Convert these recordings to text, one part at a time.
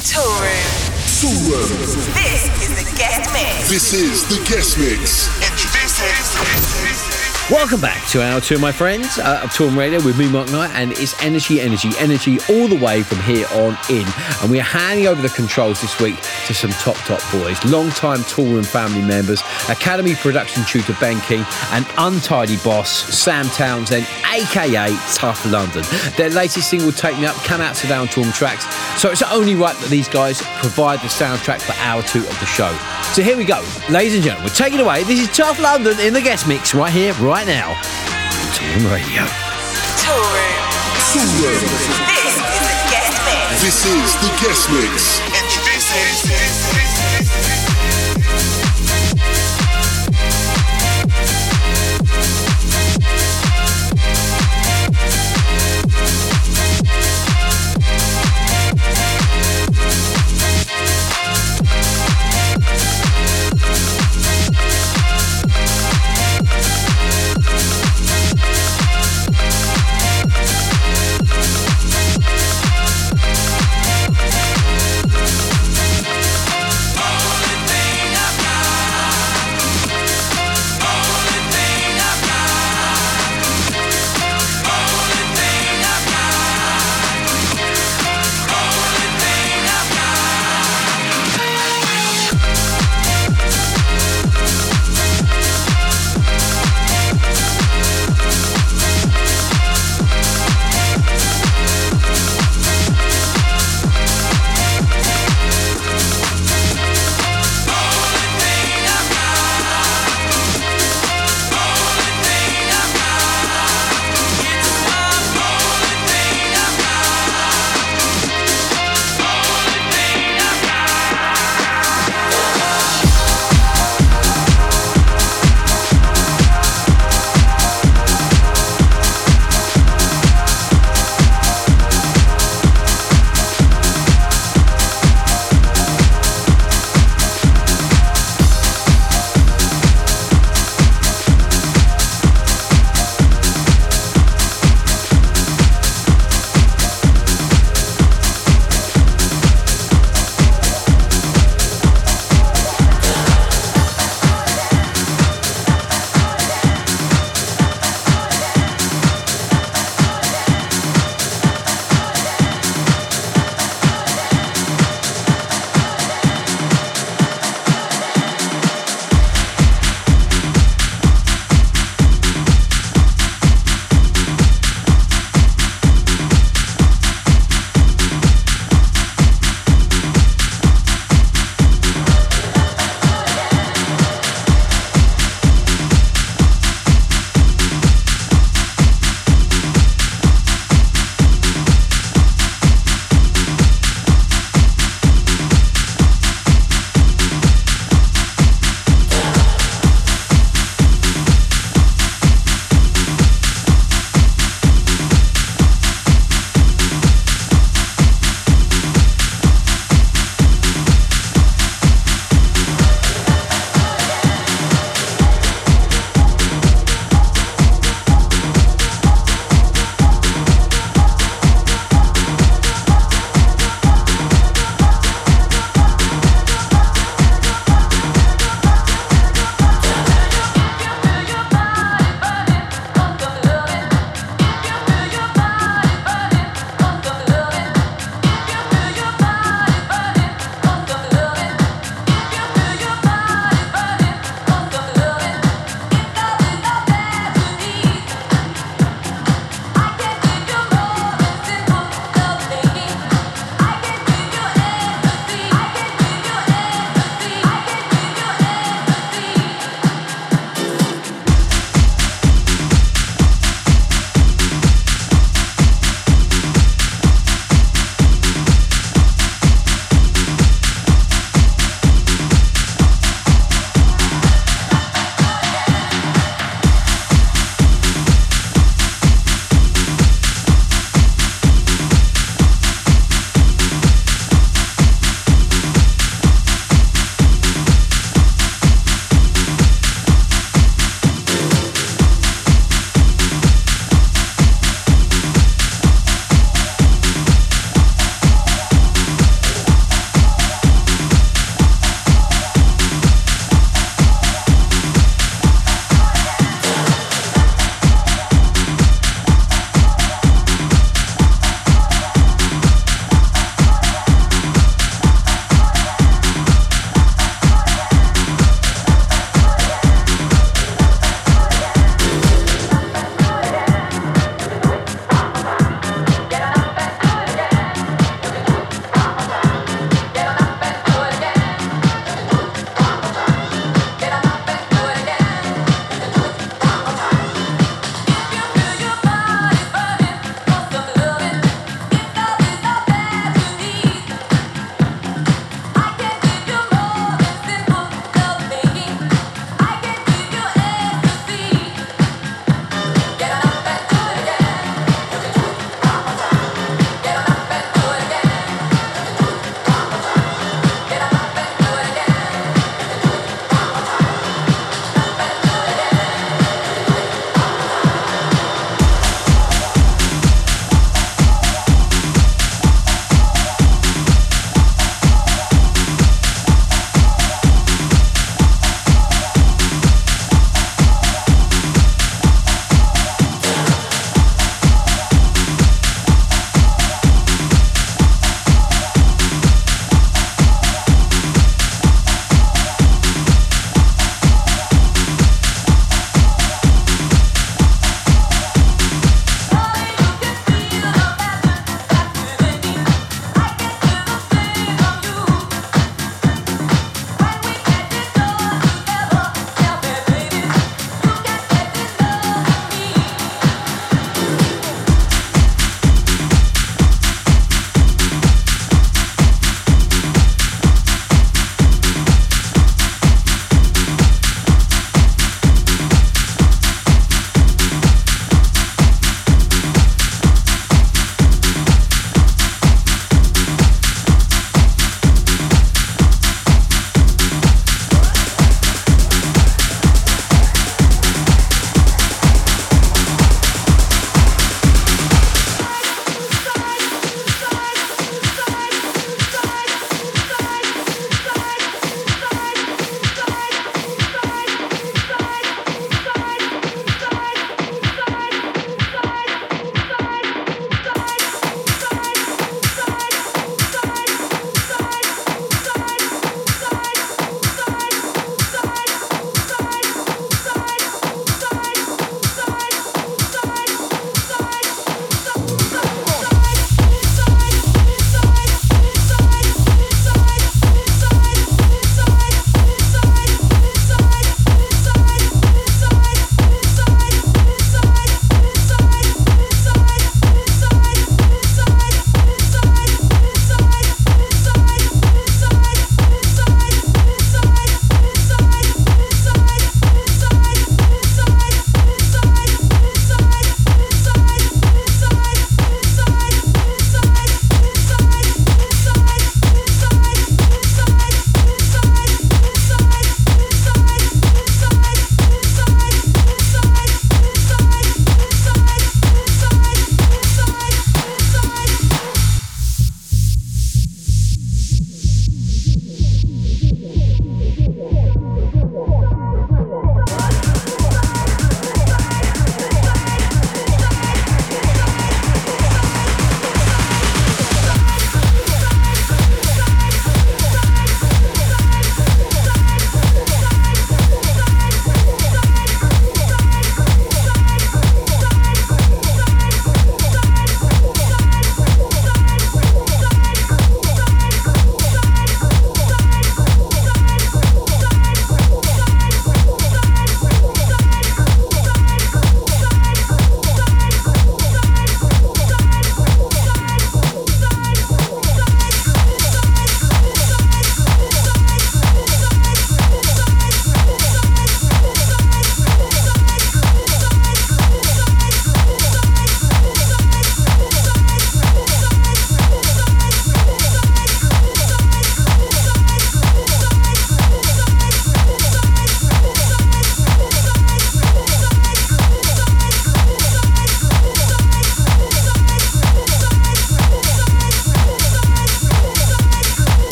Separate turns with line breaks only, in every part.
Toolroom.
Tool Room.
This is the guest mix.
This is the guest mix.
Introducing.
Welcome back to our tour, my friends, uh, of Toolroom Radio with me, Mark Knight, and it's energy, energy, energy all the way from here on in. And we are handing over the controls this week to some top, top boys, long-time Toolroom family members, Academy production tutor Ben Keen, and untidy boss Sam Townend, aka Tuff London. Their latest single, Take Me Up, came out today on Toolroom Trax, so it's only right that these guys provide the soundtrack for hour two of the show. So here we go, ladies and gentlemen, take it away. This is Tuff London in the guest mix right here, right now. Toolroom Radio.
Tool Room.
Tool Room.
This is the guest mix.
This is the guest mix.
Introducing.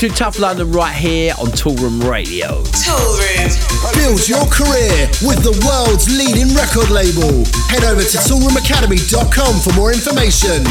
featuring Tuff London right here on Toolroom Radio.
Tool Room.
Build your career with the world's leading record label. Head over to toolroomacademy.com for more information.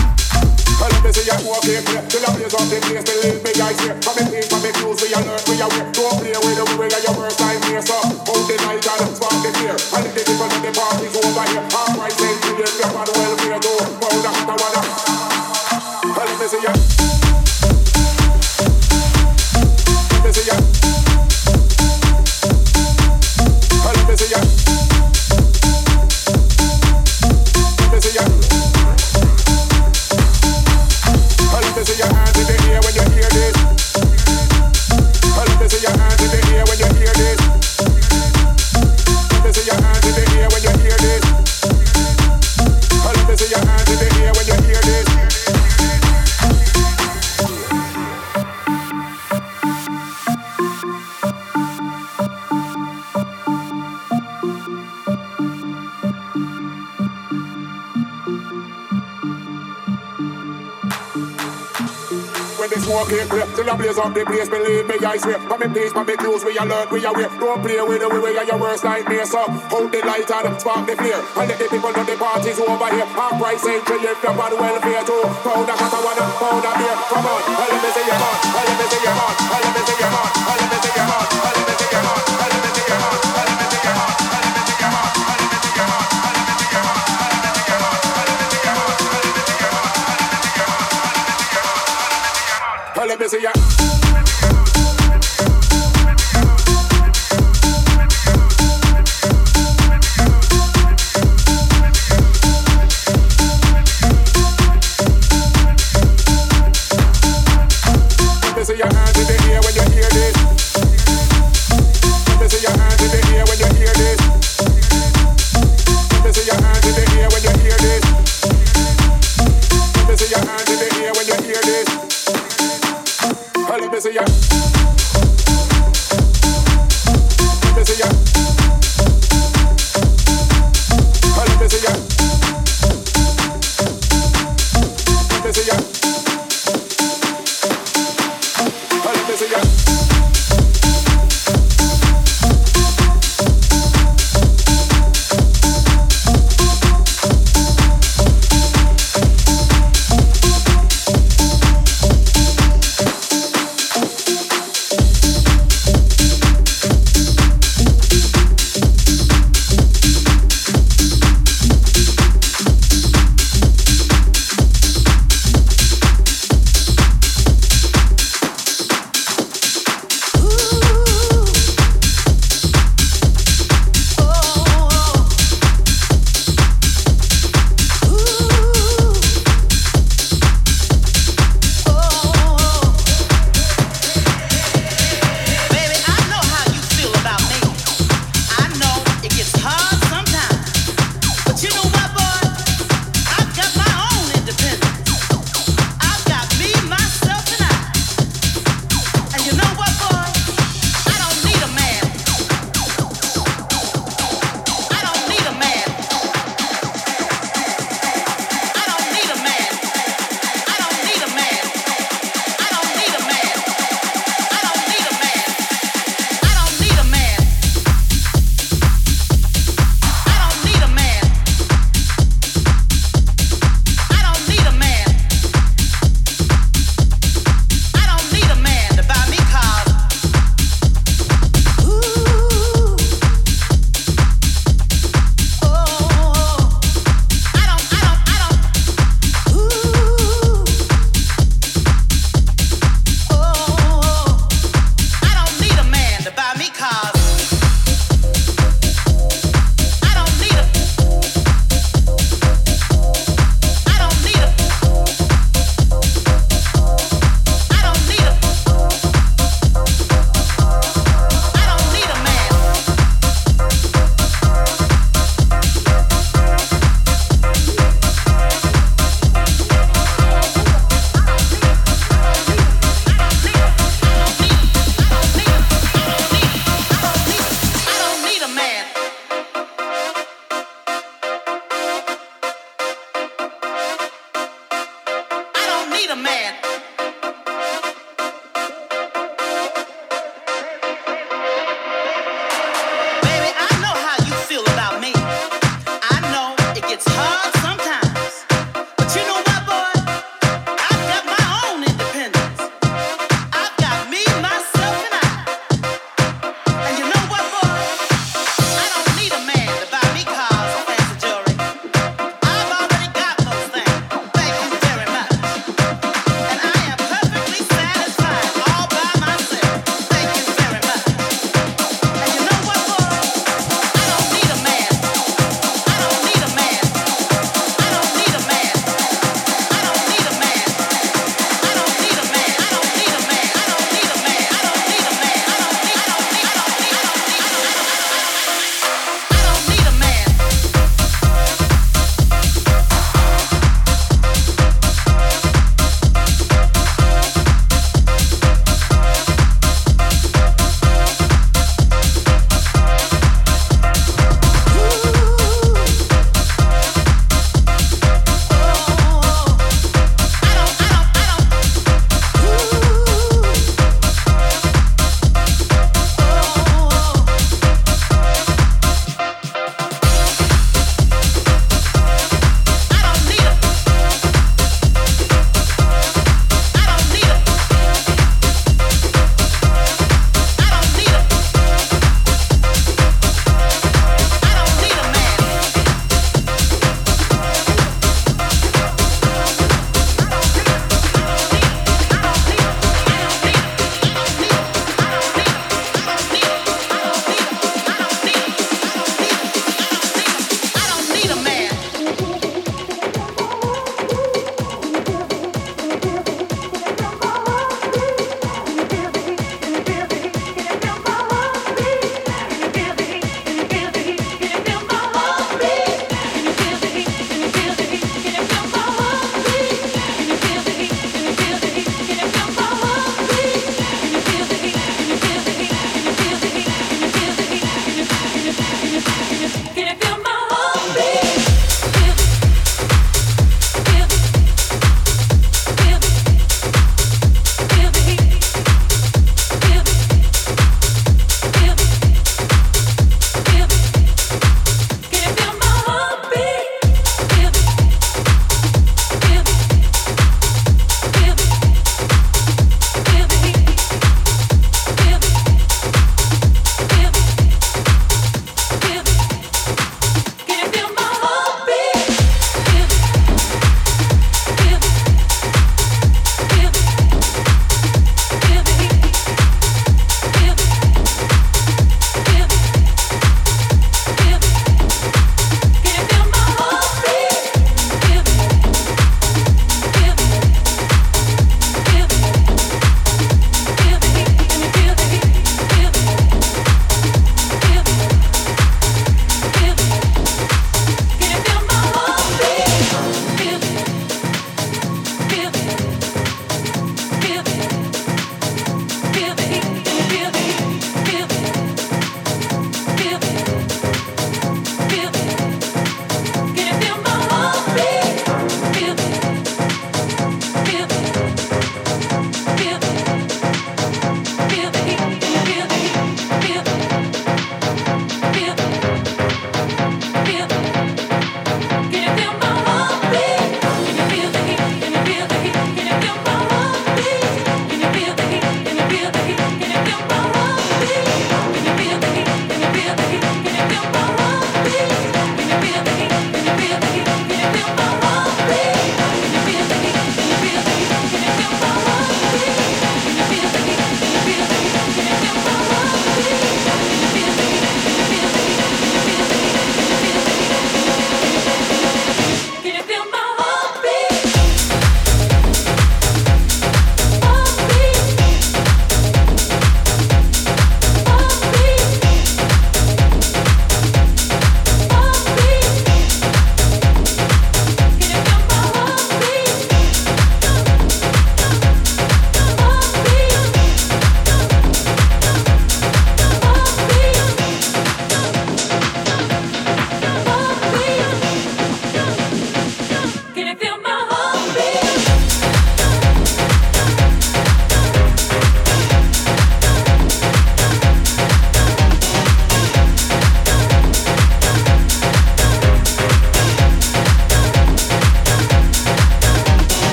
showcase play. Till I blaze up the place, believe me, I swear. But me peace, but me clues, we alert, we aware. Don't play with the way we are your worst nightmare. So hold the light and spark the flare. And let the people know the party's over here. Half price entry, if you're bad welfare too. Pound a hot one, pound a beer. Come on, let me see your heart, let me see your heart, let me see your heart, let me see your heart. me see your
hands in to.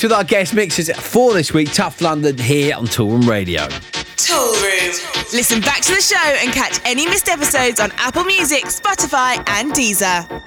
Next with our guest mixes for this week, Tuff London here on Toolroom Radio.
Toolroom.
Listen back to the show and catch any missed episodes on Apple Music, Spotify, and Deezer.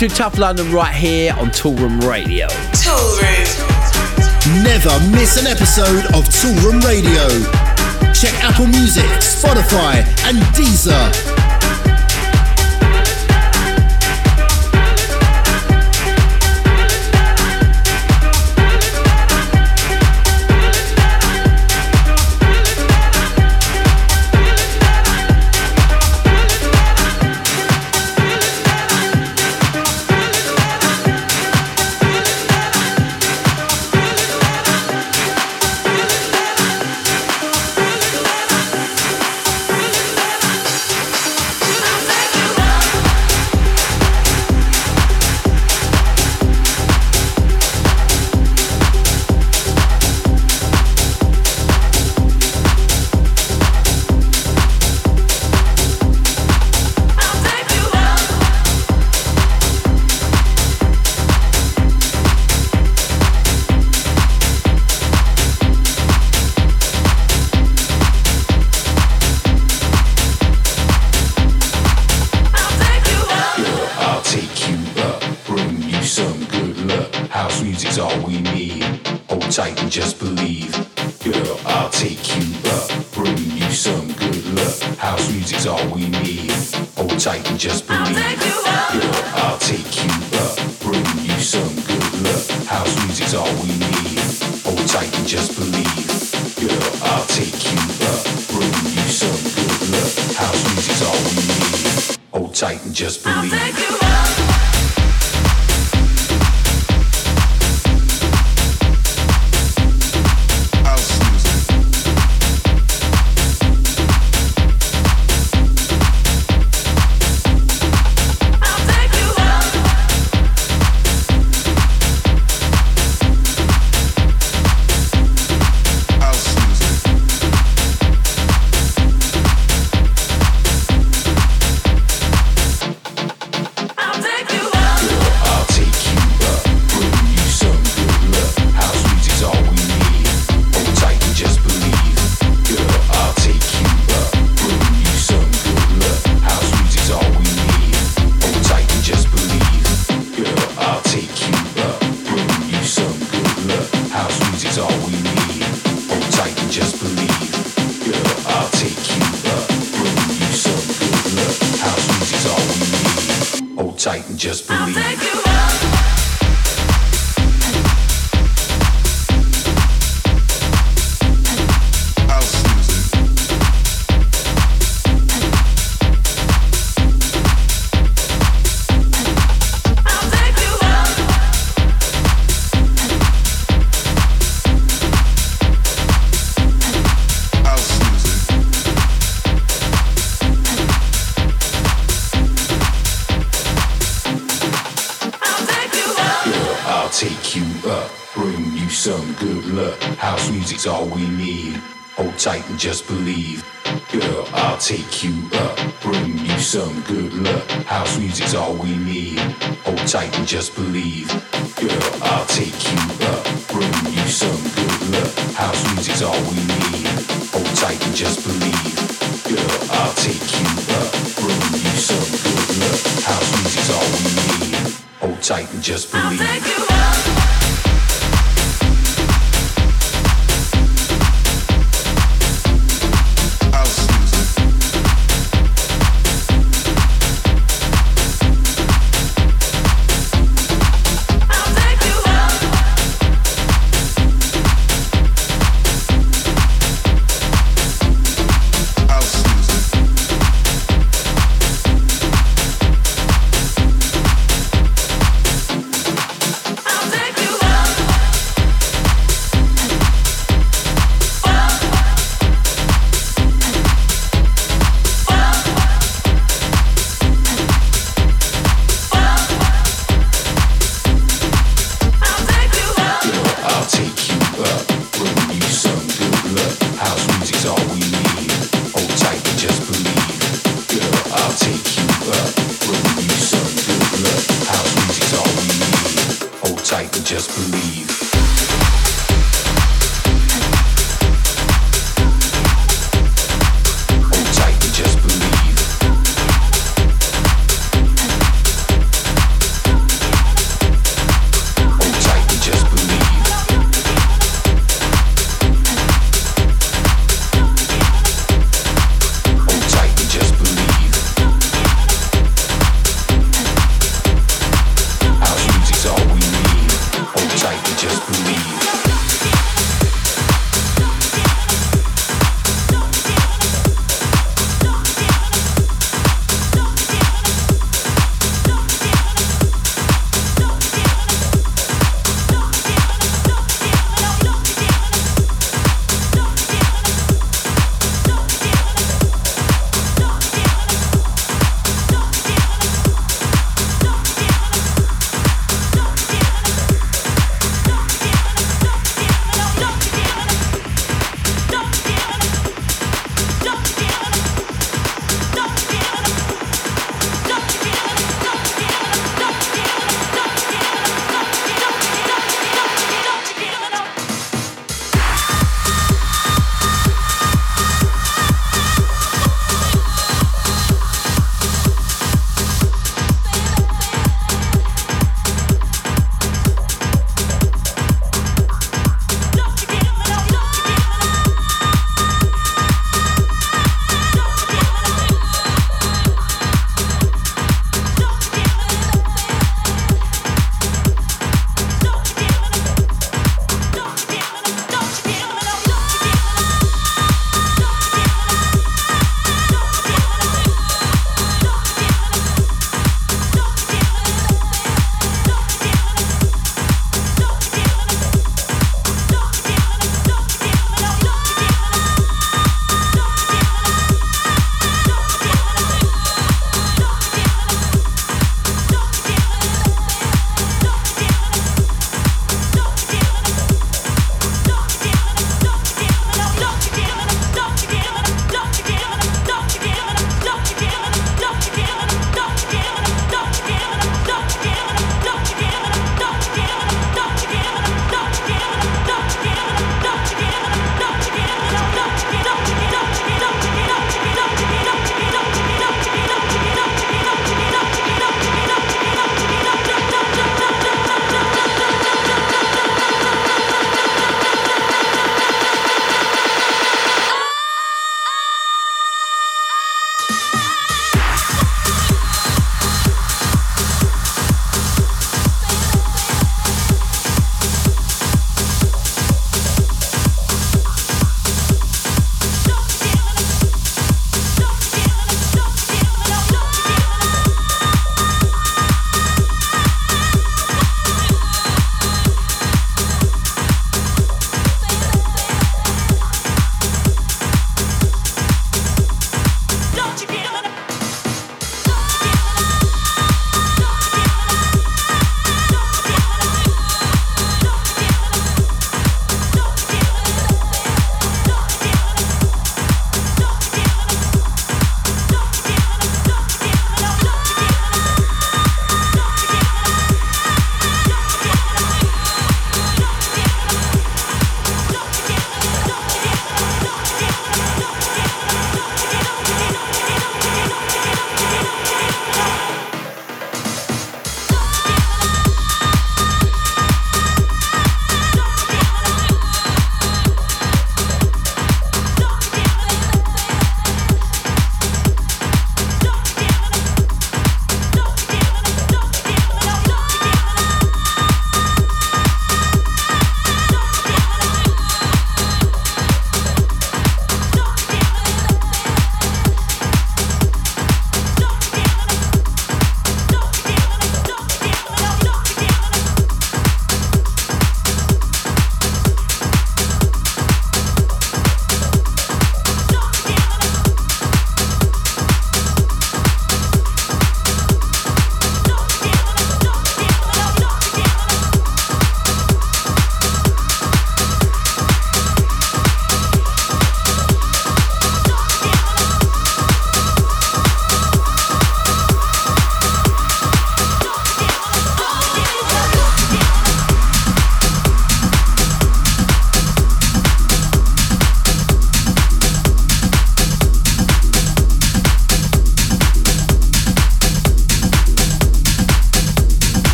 You're
in the mix with Tuff London right here on Toolroom Radio.
Toolroom.
Never miss an episode of Toolroom Radio. Check Apple Music, Spotify, and Deezer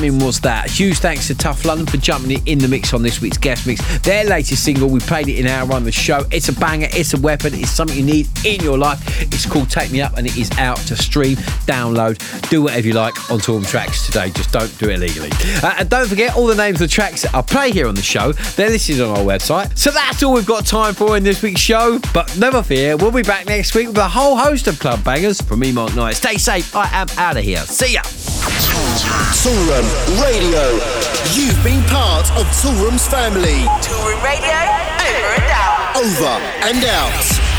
How slamming was that? Huge thanks to Tuff London for jumping in the mix on this week's guest mix. Their latest single, we played it in our run the show. It's a banger, it's a weapon, it's something you need in your life. It's called Take Me Up and it is out to stream, download, do whatever you like on Toolroom Trax today. Just don't do it illegally. Uh, and don't forget all the names of the tracks that I play here on the show. They're listed on our website. So that's all we've got time for in this week's show. But never fear, we'll be back next week with a whole host of club bangers from me, Mark Knight. Stay safe. I am out of here. See ya.
Toolroom Radio. You've been part of Toolroom's family.
Toolroom Radio, over and out.
Over and out.